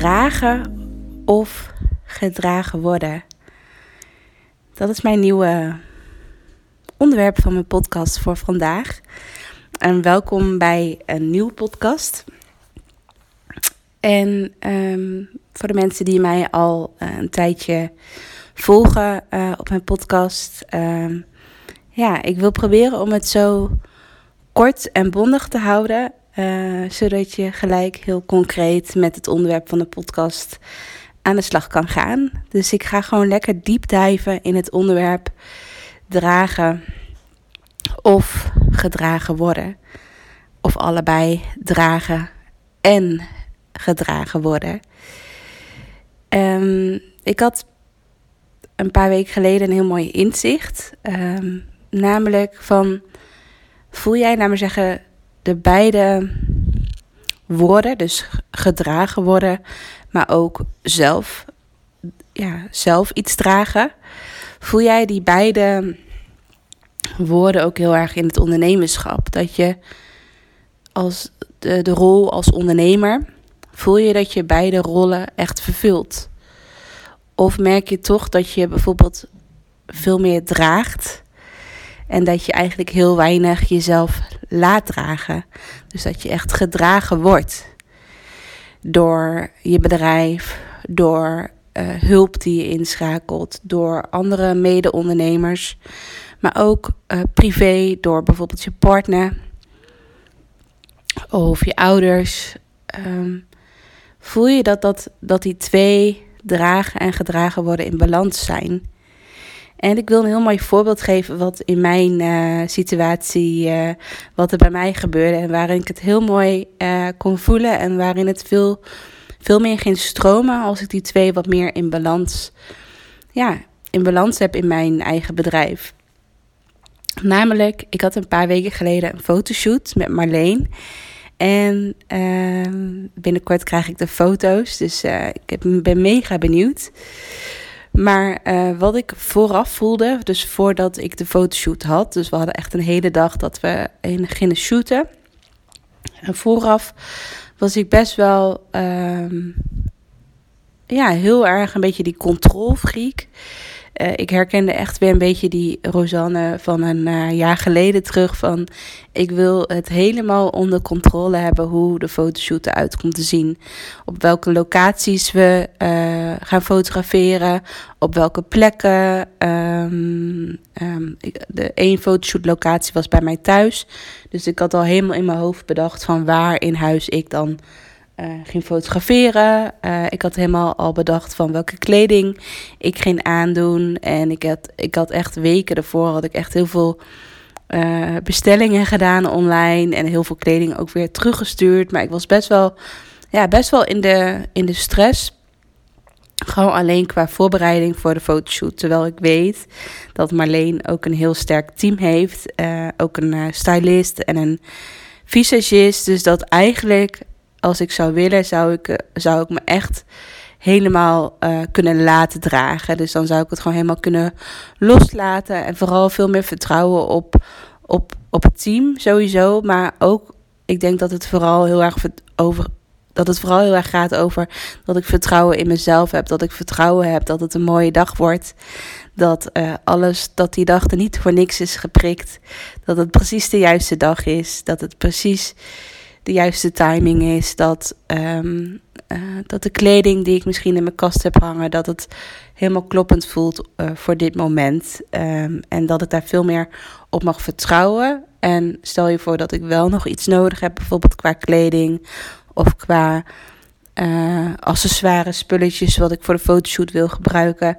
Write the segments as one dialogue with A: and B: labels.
A: dragen of gedragen worden? Dat is mijn nieuwe onderwerp van mijn podcast voor vandaag. En welkom bij een nieuwe podcast. En um, voor de mensen die mij al uh, een tijdje volgen uh, op mijn podcast. Um, ja, ik wil proberen om het zo kort en bondig te houden. Uh, zodat je gelijk heel concreet met het onderwerp van de podcast aan de slag kan gaan. Dus ik ga gewoon lekker diep dijven in het onderwerp dragen of gedragen worden. Of allebei dragen en gedragen worden. Um, ik had een paar weken geleden een heel mooi inzicht. Um, namelijk van, voel jij, naar maar zeggen, de beide woorden, dus gedragen worden, maar ook zelf, ja, zelf iets dragen. Voel jij die beide woorden ook heel erg in het ondernemerschap? Dat je als de, de rol als ondernemer, voel je dat je beide rollen echt vervult? Of merk je toch dat je bijvoorbeeld veel meer draagt en dat je eigenlijk heel weinig jezelf laat dragen. Dus dat je echt gedragen wordt door je bedrijf, door uh, hulp die je inschakelt, door andere mede-ondernemers, maar ook uh, privé door bijvoorbeeld je partner of je ouders. Um, voel je dat, dat, dat die twee dragen en gedragen worden in balans zijn? En ik wil een heel mooi voorbeeld geven wat in mijn uh, situatie, uh, wat er bij mij gebeurde. En waarin ik het heel mooi uh, kon voelen en waarin het veel, veel meer ging stromen als ik die twee wat meer in balans, ja, in balans heb in mijn eigen bedrijf. Namelijk, ik had een paar weken geleden een fotoshoot met Marleen. En ehm, binnenkort krijg ik de foto's, dus ik ben mega benieuwd. Maar uh, wat ik vooraf voelde, dus voordat ik de fotoshoot had, dus we hadden echt een hele dag dat we gingen shooten. En vooraf was ik best wel, um, ja, heel erg een beetje die controlfreak. Uh, ik herkende echt weer een beetje die Rosanne van een uh, jaar geleden terug. Van ik wil het helemaal onder controle hebben hoe de fotoshoot eruit komt te zien. Op welke locaties we uh, gaan fotograferen. Op welke plekken. Um, um, de één fotoshoot locatie was bij mij thuis. Dus ik had al helemaal in mijn hoofd bedacht van waar in huis ik dan uh, ging fotograferen. Uh, ik had helemaal al bedacht van welke kleding ik ging aandoen. En ik had, ik had echt weken ervoor had ik echt heel veel uh, bestellingen gedaan online. En heel veel kleding ook weer teruggestuurd. Maar ik was best wel, ja, best wel in de, in de stress. Gewoon alleen qua voorbereiding voor de fotoshoot. Terwijl ik weet dat Marleen ook een heel sterk team heeft. ook een stylist en een visagist. Dus dat eigenlijk als ik zou willen, zou ik, eh, zou ik me echt helemaal uh, kunnen laten dragen. Dus dan zou ik het gewoon helemaal kunnen loslaten. En vooral veel meer vertrouwen op, op, op het team sowieso. Maar ook, ik denk dat het vooral heel erg over. Dat het vooral heel erg gaat over dat ik vertrouwen in mezelf heb. Dat ik vertrouwen heb dat het een mooie dag wordt. Dat uh, alles, dat die dag er niet voor niks is geprikt. Dat het precies de juiste dag is. Dat het precies de juiste timing is. Dat, um, uh, dat de kleding die ik misschien in mijn kast heb hangen, dat het helemaal kloppend voelt uh, voor dit moment. Um, en dat ik daar veel meer op mag vertrouwen. En stel je voor dat ik wel nog iets nodig heb, bijvoorbeeld qua kleding of qua uh, accessoires, spulletjes wat ik voor de fotoshoot wil gebruiken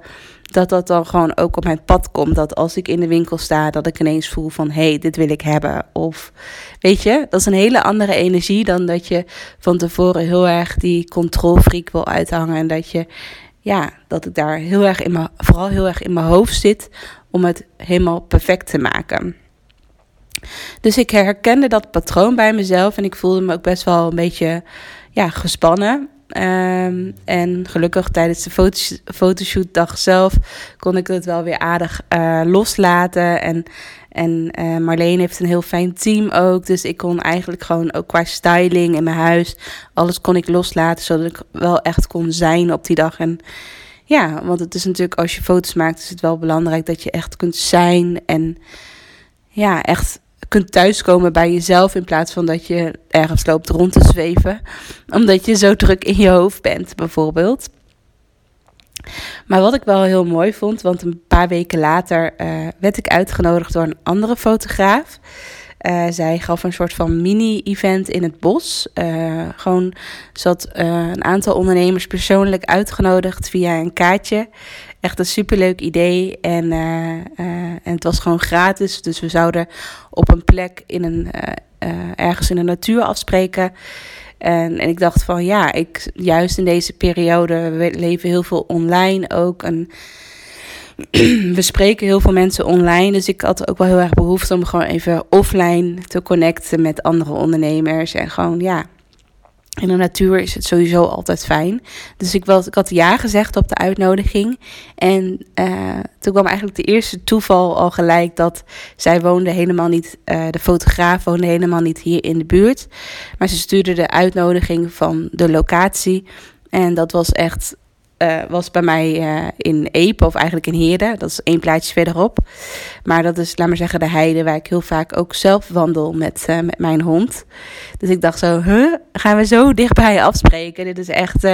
A: dat dat dan gewoon ook op mijn pad komt. Dat als ik in de winkel sta, dat ik ineens voel van hé, hey, dit wil ik hebben. Of weet je, dat is een hele andere energie dan dat je van tevoren heel erg die controlfreak wil uithangen. En dat je, ja, dat ik daar heel erg in mijn, vooral heel erg in mijn hoofd zit om het helemaal perfect te maken. Dus ik herkende dat patroon bij mezelf en ik voelde me ook best wel een beetje ja, gespannen. Ehm, en gelukkig tijdens de fotos, fotoshootdag zelf kon ik het wel weer aardig uh, loslaten. En, en uh, Marleen heeft een heel fijn team ook. Dus ik kon eigenlijk gewoon ook qua styling in mijn huis, alles kon ik loslaten. Zodat ik wel echt kon zijn op die dag. En ja, want het is natuurlijk als je foto's maakt, is het wel belangrijk dat je echt kunt zijn. En ja, echt kunt thuiskomen bij jezelf in plaats van dat je ergens loopt rond te zweven. Omdat je zo druk in je hoofd bent, bijvoorbeeld. Maar wat ik wel heel mooi vond, want een paar weken later uh, werd ik uitgenodigd door een andere fotograaf. Uh, zij gaf een soort van mini-event in het bos. Uh, gewoon zat een aantal ondernemers persoonlijk uitgenodigd via een kaartje. Echt een superleuk idee. En, en het was gewoon gratis. Dus we zouden op een plek in een, uh, ergens in de natuur afspreken. En, en ik dacht van ja, ik, juist in deze periode, we leven heel veel online ook. En we spreken heel veel mensen online. Dus ik had ook wel heel erg behoefte om gewoon even offline te connecten met andere ondernemers. En gewoon ja, in de natuur is het sowieso altijd fijn. Dus ik, ik had ja gezegd op de uitnodiging. En uh, toen kwam eigenlijk de eerste toeval al gelijk dat zij woonde helemaal niet, uh, de fotograaf woonde helemaal niet hier in de buurt. Maar ze stuurde de uitnodiging van de locatie. En dat was echt uh, was bij mij uh, in Epe, of eigenlijk in Heerde. Dat is één plaatje verderop. Maar dat is, laat maar zeggen, de heide waar ik heel vaak ook zelf wandel met, uh, met mijn hond. Dus ik dacht zo, huh, gaan we zo dichtbij afspreken? Dit is echt,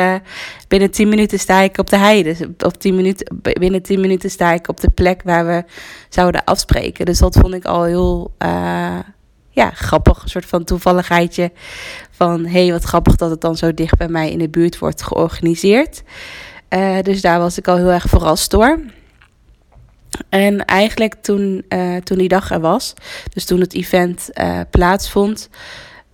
A: binnen 10 minuten sta ik op de heide. Of 10 minuten, binnen 10 minuten sta ik op de plek waar we zouden afspreken. Dus dat vond ik al heel ja, grappig. Een soort van toevalligheidje. Van hé, hey, wat grappig dat het dan zo dicht bij mij in de buurt wordt georganiseerd. Uh, dus daar was ik al heel erg verrast door. En eigenlijk toen, uh, toen die dag er was, dus toen het event uh, plaatsvond,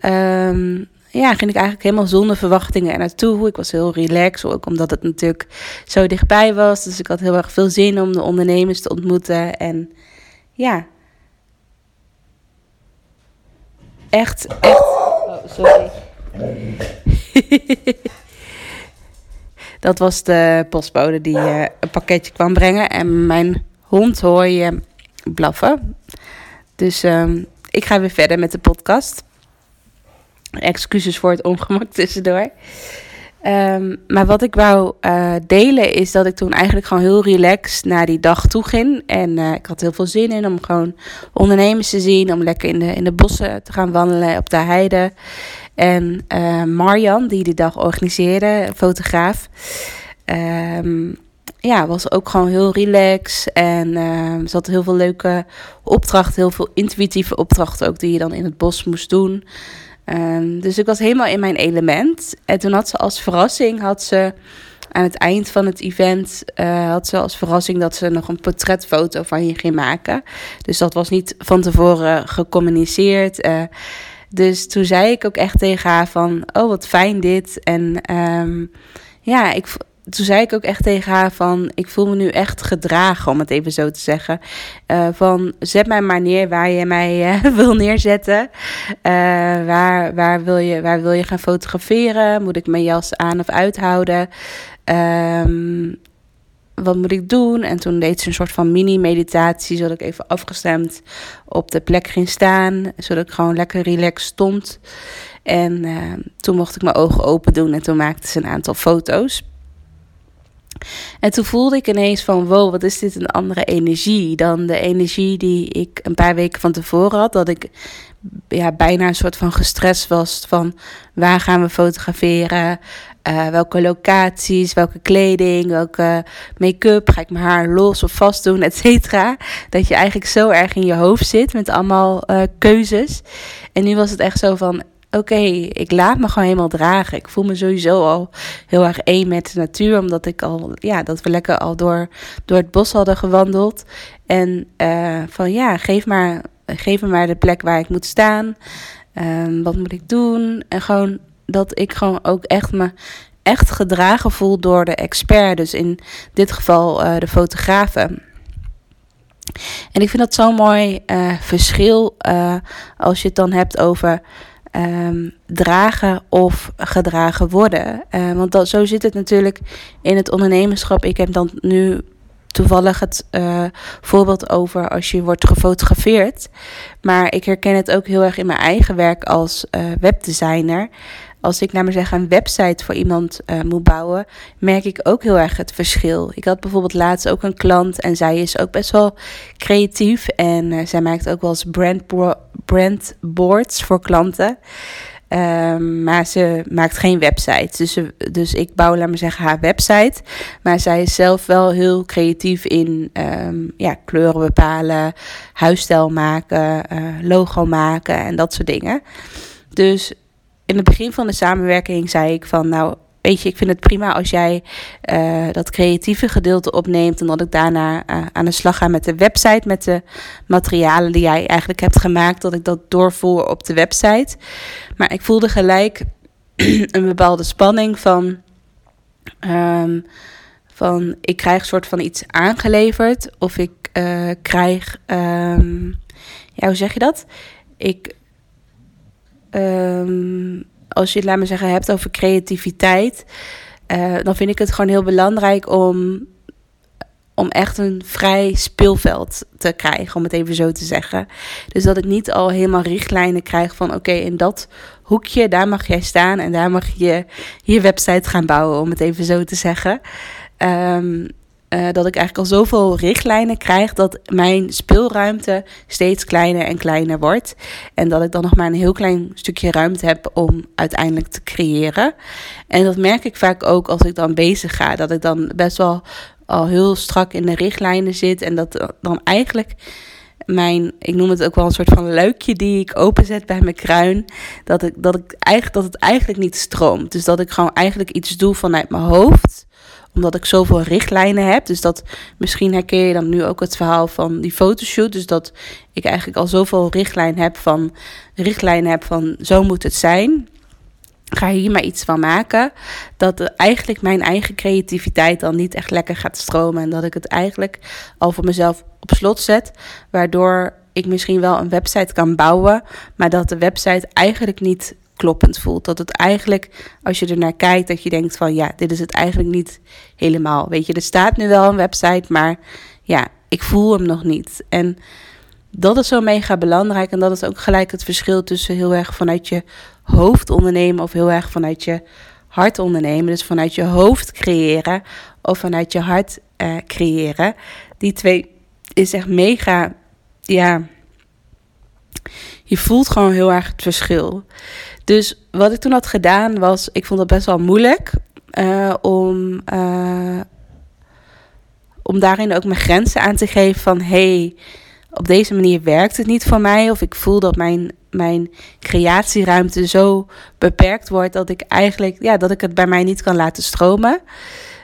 A: um, ja, ging ik eigenlijk helemaal zonder verwachtingen er naartoe. Ik was heel relaxed, ook omdat het natuurlijk zo dichtbij was. Dus ik had heel erg veel zin om de ondernemers te ontmoeten. En ja, echt, echt. Oh, sorry. Dat was de postbode die uh, een pakketje kwam brengen. En mijn hond hoor je blaffen. Dus uh, ik ga weer verder met de podcast. Excuses voor het ongemak tussendoor. Um, maar wat ik wou uh, delen is dat ik toen eigenlijk gewoon heel relaxed naar die dag toe ging. En uh, ik had heel veel zin in om gewoon ondernemers te zien. Om lekker in de, in de bossen te gaan wandelen op de heide. En uh, Marjan, die die dag organiseerde, fotograaf. Um, ja, was ook gewoon heel relaxed. En uh, ze had heel veel leuke opdrachten, heel veel intuïtieve opdrachten ook die je dan in het bos moest doen. Um, dus ik was helemaal in mijn element. En toen had ze als verrassing, had ze aan het eind van het event, uh, had ze als verrassing dat ze nog een portretfoto van je ging maken. Dus dat was niet van tevoren gecommuniceerd. Uh, dus toen zei ik ook echt tegen haar van, oh wat fijn dit. En um, ja, ik, toen zei ik ook echt tegen haar van, ik voel me nu echt gedragen, om het even zo te zeggen. Uh, van, zet mij maar neer waar je mij uh, wil neerzetten. Uh, waar, waar, wil je, waar wil je gaan fotograferen? Moet ik mijn jas aan of uithouden? Um, wat moet ik doen? En toen deed ze een soort van mini-meditatie, zodat ik even afgestemd op de plek ging staan, zodat ik gewoon lekker relaxed stond. En uh, toen mocht ik mijn ogen open doen en toen maakte ze een aantal foto's. En toen voelde ik ineens van, wow, wat is dit een andere energie dan de energie die ik een paar weken van tevoren had. Dat ik ja, bijna een soort van gestrest was van, waar gaan we fotograferen? Uh, welke locaties, welke kleding, welke make-up, ga ik mijn haar los of vast doen, et cetera. Dat je eigenlijk zo erg in je hoofd zit met allemaal uh, keuzes. En nu was het echt zo van, oké, ik laat me gewoon helemaal dragen. Ik voel me sowieso al heel erg één met de natuur, omdat ik al, ja, dat we lekker al door, door het bos hadden gewandeld. En uh, van ja, geef, maar, geef me maar de plek waar ik moet staan. Um, wat moet ik doen? En gewoon dat ik gewoon ook echt me echt gedragen voel door de expert. Dus in dit geval uh, de fotografen. En ik vind dat zo'n mooi uh, verschil uh, als je het dan hebt over ehm, dragen of gedragen worden. Want dat, zo zit het natuurlijk in het ondernemerschap. Ik heb dan nu toevallig het voorbeeld over als je wordt gefotografeerd. Maar ik herken het ook heel erg in mijn eigen werk als webdesigner. Als ik naar zeggen een website voor iemand uh, moet bouwen, merk ik ook heel erg het verschil. Ik had bijvoorbeeld laatst ook een klant en zij is ook best wel creatief. En zij maakt ook wel eens brand, brandboards voor klanten. Um, maar ze maakt geen website. Dus, dus ik bouw, laat maar zeggen, haar website. Maar zij is zelf wel heel creatief in um, ja, kleuren bepalen, huisstijl maken, uh, logo maken en dat soort dingen. Dus in het begin van de samenwerking zei ik van, nou, weet je, ik vind het prima als jij uh, dat creatieve gedeelte opneemt. En dat ik daarna uh, aan de slag ga met de website, met de materialen die jij eigenlijk hebt gemaakt. Dat ik dat doorvoer op de website. Maar ik voelde gelijk een bepaalde spanning van. Um, van ik krijg een soort van iets aangeleverd. Of ik uh, krijg. Um, ja, hoe zeg je dat? Ik. Um, als je het, laat me zeggen, hebt over creativiteit, uh, dan vind ik het gewoon heel belangrijk om, om echt een vrij speelveld te krijgen, om het even zo te zeggen. Dus dat ik niet al helemaal richtlijnen krijg van oké, in dat hoekje, daar mag jij staan en daar mag je je website gaan bouwen, om het even zo te zeggen. Um, uh, dat ik eigenlijk al zoveel richtlijnen krijg dat mijn speelruimte steeds kleiner en kleiner wordt. En dat ik dan nog maar een heel klein stukje ruimte heb om uiteindelijk te creëren. En dat merk ik vaak ook als ik dan bezig ga. Dat ik dan best wel al heel strak in de richtlijnen zit. En dat dan eigenlijk mijn, ik noem het ook wel een soort van leukje die ik openzet bij mijn kruin. Dat, ik, dat, ik eigenlijk, dat het eigenlijk niet stroomt. Dus dat ik gewoon eigenlijk iets doe vanuit mijn hoofd omdat ik zoveel richtlijnen heb. Dus dat misschien herken je dan nu ook het verhaal van die fotoshoot. Dus dat ik eigenlijk al zoveel richtlijn heb van, richtlijnen heb van zo moet het zijn. Ga hier maar iets van maken. Dat eigenlijk mijn eigen creativiteit dan niet echt lekker gaat stromen. En dat ik het eigenlijk al voor mezelf op slot zet. Waardoor ik misschien wel een website kan bouwen. Maar dat de website eigenlijk niet kloppend voelt. Dat het eigenlijk, als je er naar kijkt, dat je denkt van ja, dit is het eigenlijk niet helemaal. Weet je, er staat nu wel een website, maar ja, ik voel hem nog niet. En dat is zo mega belangrijk. En dat is ook gelijk het verschil tussen heel erg vanuit je hoofd ondernemen of heel erg vanuit je hart ondernemen. Dus vanuit je hoofd creëren of vanuit je hart uh, creëren. Die twee is echt mega, ja. Je voelt gewoon heel erg het verschil. Dus wat ik toen had gedaan was, ik vond het best wel moeilijk uh, om, uh, om daarin ook mijn grenzen aan te geven van hey, op deze manier werkt het niet voor mij. Of ik voel dat mijn, mijn creatieruimte zo beperkt wordt dat ik eigenlijk, ja, dat ik het bij mij niet kan laten stromen.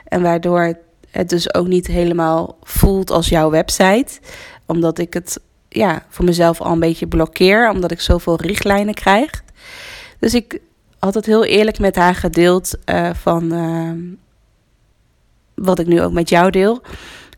A: En waardoor het dus ook niet helemaal voelt als jouw website. Omdat ik het ja, voor mezelf al een beetje blokkeer, omdat ik zoveel richtlijnen krijg. Dus ik had het heel eerlijk met haar gedeeld uh, van uh, wat ik nu ook met jou deel.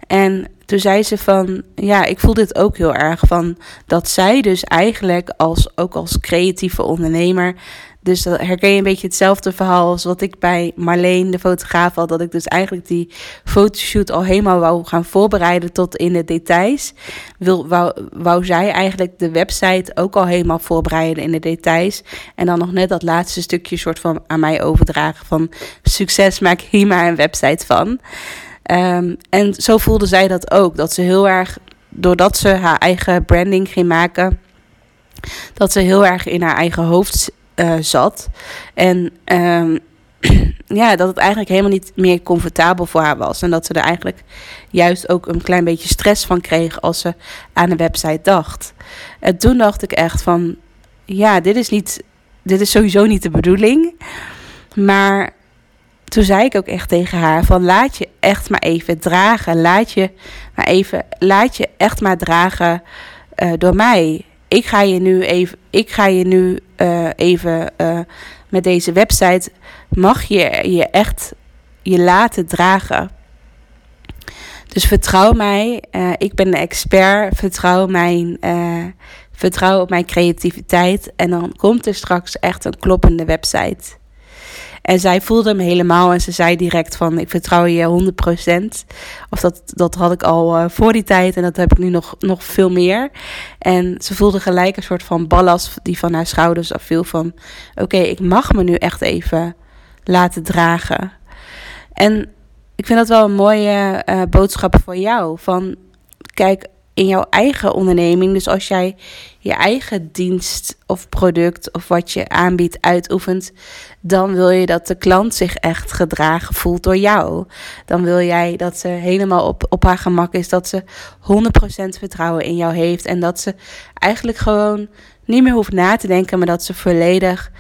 A: En toen zei ze van, ja, ik voel dit ook heel erg van dat zij dus eigenlijk als ook als creatieve ondernemer dus herken je een beetje hetzelfde verhaal als wat ik bij Marleen, de fotograaf, had. Dat ik dus eigenlijk die fotoshoot al helemaal wou gaan voorbereiden tot in de details. Wil, wou, wou zij eigenlijk de website ook al helemaal voorbereiden in de details. En dan nog net dat laatste stukje soort van aan mij overdragen van succes, maak hier maar een website van. Um, en zo voelde zij dat ook. Dat ze heel erg, doordat ze haar eigen branding ging maken, dat ze heel erg in haar eigen hoofd uh, zat. En um, ja, dat het eigenlijk helemaal niet meer comfortabel voor haar was. En dat ze er eigenlijk juist ook een klein beetje stress van kreeg als ze aan de website dacht. En toen dacht ik echt van, ja, dit is niet, dit is sowieso niet de bedoeling. Maar toen zei ik ook echt tegen haar van laat je echt maar even dragen. Laat je maar even, laat je echt maar dragen uh, door mij ik ga je nu even, ik ga je nu uh, even uh, met deze website, mag je je echt je laten dragen. Dus vertrouw mij, ik ben de expert, vertrouw mijn vertrouw op mijn creativiteit en dan komt er straks echt een kloppende website. En zij voelde hem helemaal en ze zei direct van ik vertrouw je 100%. Of dat, dat had ik al uh, voor die tijd en dat heb ik nu nog, nog veel meer. En ze voelde gelijk een soort van ballast die van haar schouders afviel van oké, ik mag me nu echt even laten dragen. En ik vind dat wel een mooie uh, boodschap voor jou. Van kijk, in jouw eigen onderneming. Dus als jij je eigen dienst of product of wat je aanbiedt uitoefent, dan wil je dat de klant zich echt gedragen voelt door jou. Dan wil jij dat ze helemaal op, op haar gemak is, dat ze 100% vertrouwen in jou heeft en dat ze eigenlijk gewoon niet meer hoeft na te denken, maar dat ze volledig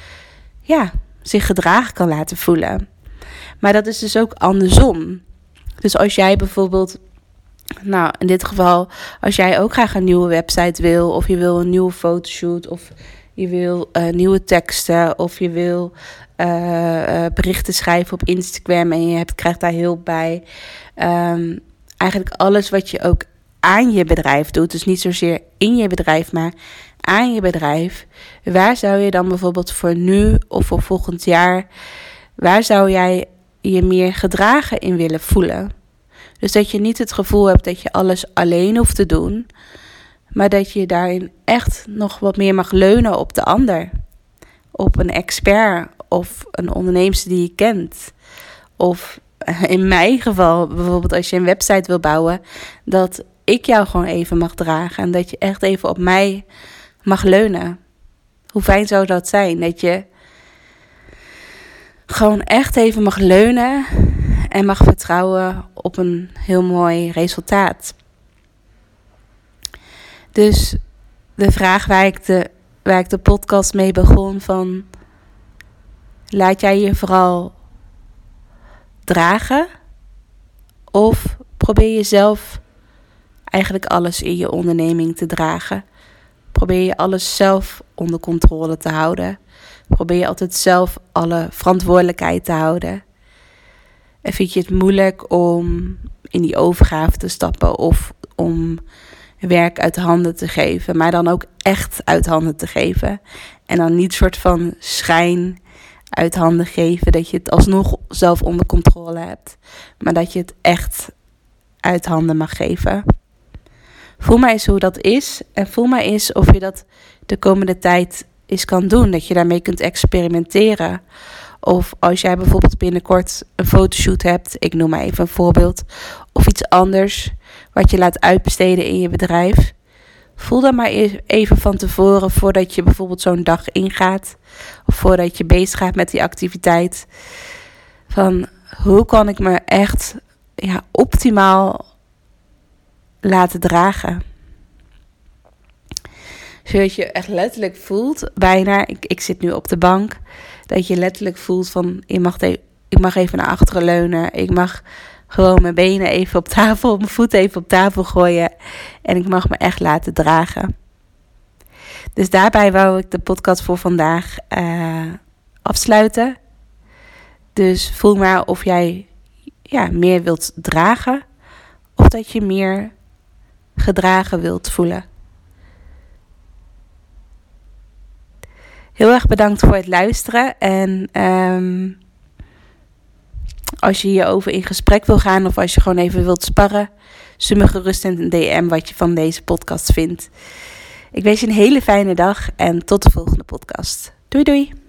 A: ja, zich gedragen kan laten voelen. Maar dat is dus ook andersom. Dus als jij bijvoorbeeld nou, in dit geval, als jij ook graag een nieuwe website wil, of je wil een nieuwe fotoshoot, of je wil uh, nieuwe teksten, of je wil uh, berichten schrijven op Instagram en je hebt, krijgt daar hulp bij. Um, eigenlijk alles wat je ook aan je bedrijf doet, dus niet zozeer in je bedrijf, maar aan je bedrijf. Waar zou je dan bijvoorbeeld voor nu of voor volgend jaar, waar zou jij je meer gedragen in willen voelen? Dus dat je niet het gevoel hebt dat je alles alleen hoeft te doen, maar dat je daarin echt nog wat meer mag leunen op de ander. Op een expert of een onderneemster die je kent. Of in mijn geval, bijvoorbeeld als je een website wil bouwen, dat ik jou gewoon even mag dragen en dat je echt even op mij mag leunen. Hoe fijn zou dat zijn? Dat je gewoon echt even mag leunen en mag vertrouwen op een heel mooi resultaat. Dus de vraag waar ik de, waar ik de podcast mee begon van laat jij je vooral dragen of probeer je zelf eigenlijk alles in je onderneming te dragen? Probeer je alles zelf onder controle te houden? Probeer je altijd zelf alle verantwoordelijkheid te houden? En vind je het moeilijk om in die overgave te stappen of om werk uit handen te geven, maar dan ook echt uit handen te geven. En dan niet soort van schijn uit handen geven dat je het alsnog zelf onder controle hebt, maar dat je het echt uit handen mag geven. Voel maar eens hoe dat is en voel maar eens of je dat de komende tijd eens kan doen, dat je daarmee kunt experimenteren. Of als jij bijvoorbeeld binnenkort een fotoshoot hebt, ik noem maar even een voorbeeld, of iets anders wat je laat uitbesteden in je bedrijf. Voel dan maar e- even van tevoren voordat je bijvoorbeeld zo'n dag ingaat, of voordat je bezig gaat met die activiteit. Van hoe kan ik me echt ja, optimaal laten dragen? Zodat je echt letterlijk voelt, bijna, ik, ik zit nu op de bank dat je letterlijk voelt van je mag ik mag even naar achteren leunen. Ik mag gewoon mijn benen even op tafel, mijn voeten even op tafel gooien. En ik mag me echt laten dragen. Dus daarbij wou ik de podcast voor vandaag uh, afsluiten. Dus voel maar of jij ja, meer wilt dragen. Of dat je meer gedragen wilt voelen. Heel erg bedankt voor het luisteren. En um, als je hierover in gesprek wil gaan of als je gewoon even wilt sparren, stuur me gerust in een DM wat je van deze podcast vindt. Ik wens je een hele fijne dag en tot de volgende podcast. Doei doei!